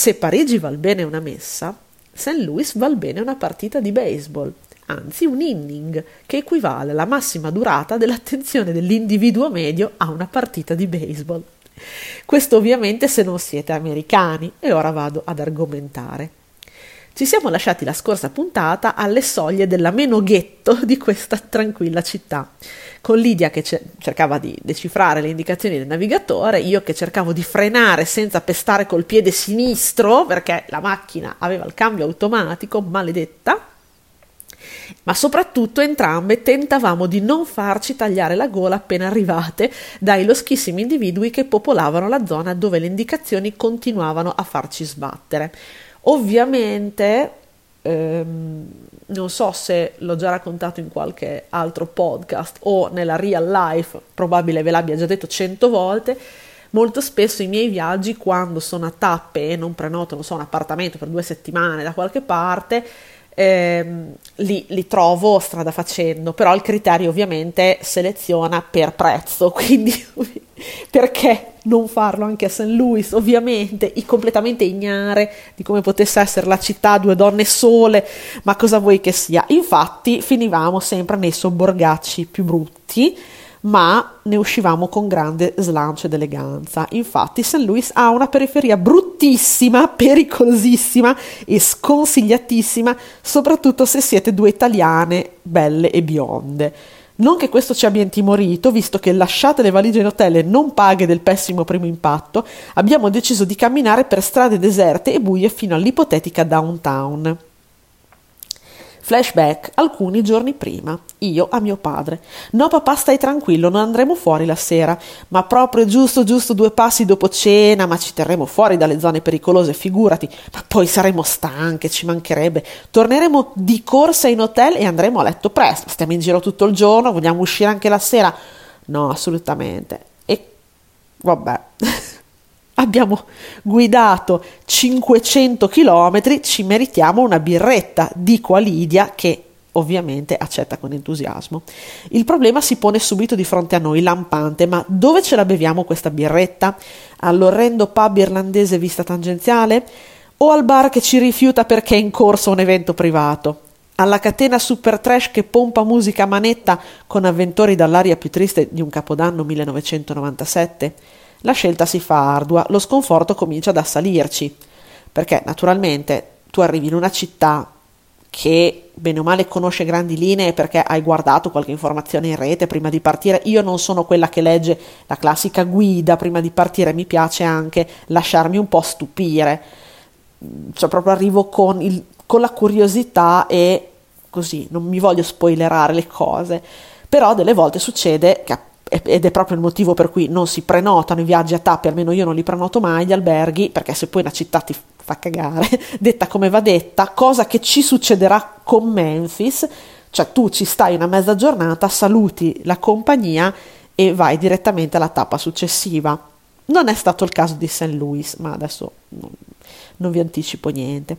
Se Parigi val bene una messa, St. Louis val bene una partita di baseball, anzi un inning, che equivale alla massima durata dell'attenzione dell'individuo medio a una partita di baseball. Questo ovviamente se non siete americani e ora vado ad argomentare. Ci siamo lasciati la scorsa puntata alle soglie dell'ameno ghetto di questa tranquilla città, con Lidia che cercava di decifrare le indicazioni del navigatore, io che cercavo di frenare senza pestare col piede sinistro perché la macchina aveva il cambio automatico, maledetta, ma soprattutto entrambe tentavamo di non farci tagliare la gola appena arrivate dai loschissimi individui che popolavano la zona dove le indicazioni continuavano a farci sbattere. Ovviamente, ehm, non so se l'ho già raccontato in qualche altro podcast o nella real life, probabile ve l'abbia già detto cento volte, molto spesso i miei viaggi quando sono a tappe e non prenoto, non so, un appartamento per due settimane da qualche parte, ehm, li, li, trovo strada facendo, però il criterio ovviamente seleziona per prezzo, quindi perché non farlo anche a St. Louis? Ovviamente, completamente ignare di come potesse essere la città, due donne sole, ma cosa vuoi che sia? Infatti finivamo sempre nei sobborgacci più brutti ma ne uscivamo con grande slancio ed eleganza. Infatti St. Louis ha una periferia bruttissima, pericolosissima e sconsigliatissima, soprattutto se siete due italiane belle e bionde. Non che questo ci abbia intimorito, visto che lasciate le valigie in hotel e non paghe del pessimo primo impatto, abbiamo deciso di camminare per strade deserte e buie fino all'ipotetica downtown. Flashback alcuni giorni prima. Io a mio padre. No papà stai tranquillo, non andremo fuori la sera, ma proprio giusto giusto due passi dopo cena, ma ci terremo fuori dalle zone pericolose, figurati. Ma poi saremo stanche, ci mancherebbe. Torneremo di corsa in hotel e andremo a letto presto. Stiamo in giro tutto il giorno, vogliamo uscire anche la sera? No, assolutamente. E vabbè. abbiamo guidato 500 km, ci meritiamo una birretta, dico a Lidia che ovviamente accetta con entusiasmo. Il problema si pone subito di fronte a noi, lampante, ma dove ce la beviamo questa birretta? All'orrendo pub irlandese vista tangenziale? O al bar che ci rifiuta perché è in corso un evento privato? Alla catena super trash che pompa musica a manetta con avventori dall'aria più triste di un capodanno 1997? La scelta si fa ardua, lo sconforto comincia ad assalirci, perché naturalmente tu arrivi in una città che bene o male conosce grandi linee perché hai guardato qualche informazione in rete prima di partire. Io non sono quella che legge la classica guida prima di partire, mi piace anche lasciarmi un po' stupire. Cioè proprio arrivo con, il, con la curiosità e così, non mi voglio spoilerare le cose. Però delle volte succede che ed è proprio il motivo per cui non si prenotano i viaggi a tappe, almeno io non li prenoto mai, gli alberghi, perché se poi una città ti fa cagare, detta come va detta, cosa che ci succederà con Memphis, cioè tu ci stai una mezza giornata, saluti la compagnia e vai direttamente alla tappa successiva. Non è stato il caso di St. Louis, ma adesso non, non vi anticipo niente.